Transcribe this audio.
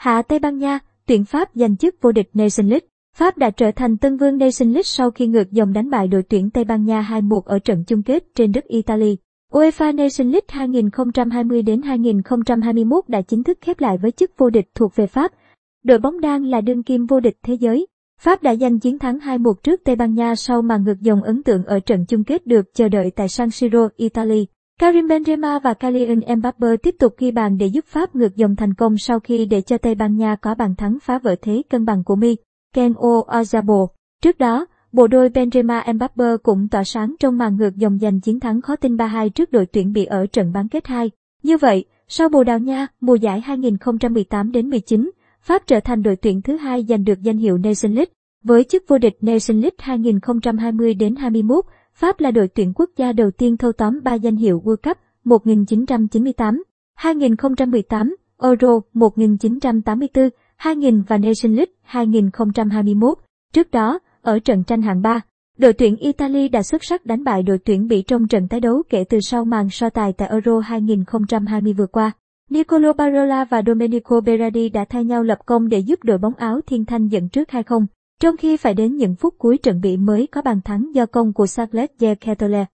Hạ Tây Ban Nha, tuyển Pháp giành chức vô địch Nation League. Pháp đã trở thành tân vương Nation League sau khi ngược dòng đánh bại đội tuyển Tây Ban Nha 2-1 ở trận chung kết trên đất Italy. UEFA Nation League 2020 đến 2021 đã chính thức khép lại với chức vô địch thuộc về Pháp. Đội bóng đang là đương kim vô địch thế giới. Pháp đã giành chiến thắng 2-1 trước Tây Ban Nha sau màn ngược dòng ấn tượng ở trận chung kết được chờ đợi tại San Siro, Italy. Karim Benzema và Kylian Mbappe tiếp tục ghi bàn để giúp Pháp ngược dòng thành công sau khi để cho Tây Ban Nha có bàn thắng phá vỡ thế cân bằng của Mi, Ken Ozabo. Trước đó, bộ đôi Benzema Mbappe cũng tỏa sáng trong màn ngược dòng giành chiến thắng khó tin 3-2 trước đội tuyển bị ở trận bán kết 2. Như vậy, sau Bồ Đào Nha, mùa giải 2018 đến 19, Pháp trở thành đội tuyển thứ hai giành được danh hiệu Nation League. Với chức vô địch Nation League 2020 đến 21, Pháp là đội tuyển quốc gia đầu tiên thâu tóm 3 danh hiệu World Cup 1998, 2018, Euro 1984, 2000 và Nation League 2021. Trước đó, ở trận tranh hạng 3, đội tuyển Italy đã xuất sắc đánh bại đội tuyển Bỉ trong trận tái đấu kể từ sau màn so tài tại Euro 2020 vừa qua. Nicolo Barola và Domenico Berardi đã thay nhau lập công để giúp đội bóng áo thiên thanh dẫn trước 2-0, trong khi phải đến những phút cuối trận bị mới có bàn thắng do công của Charles de Ketelaere.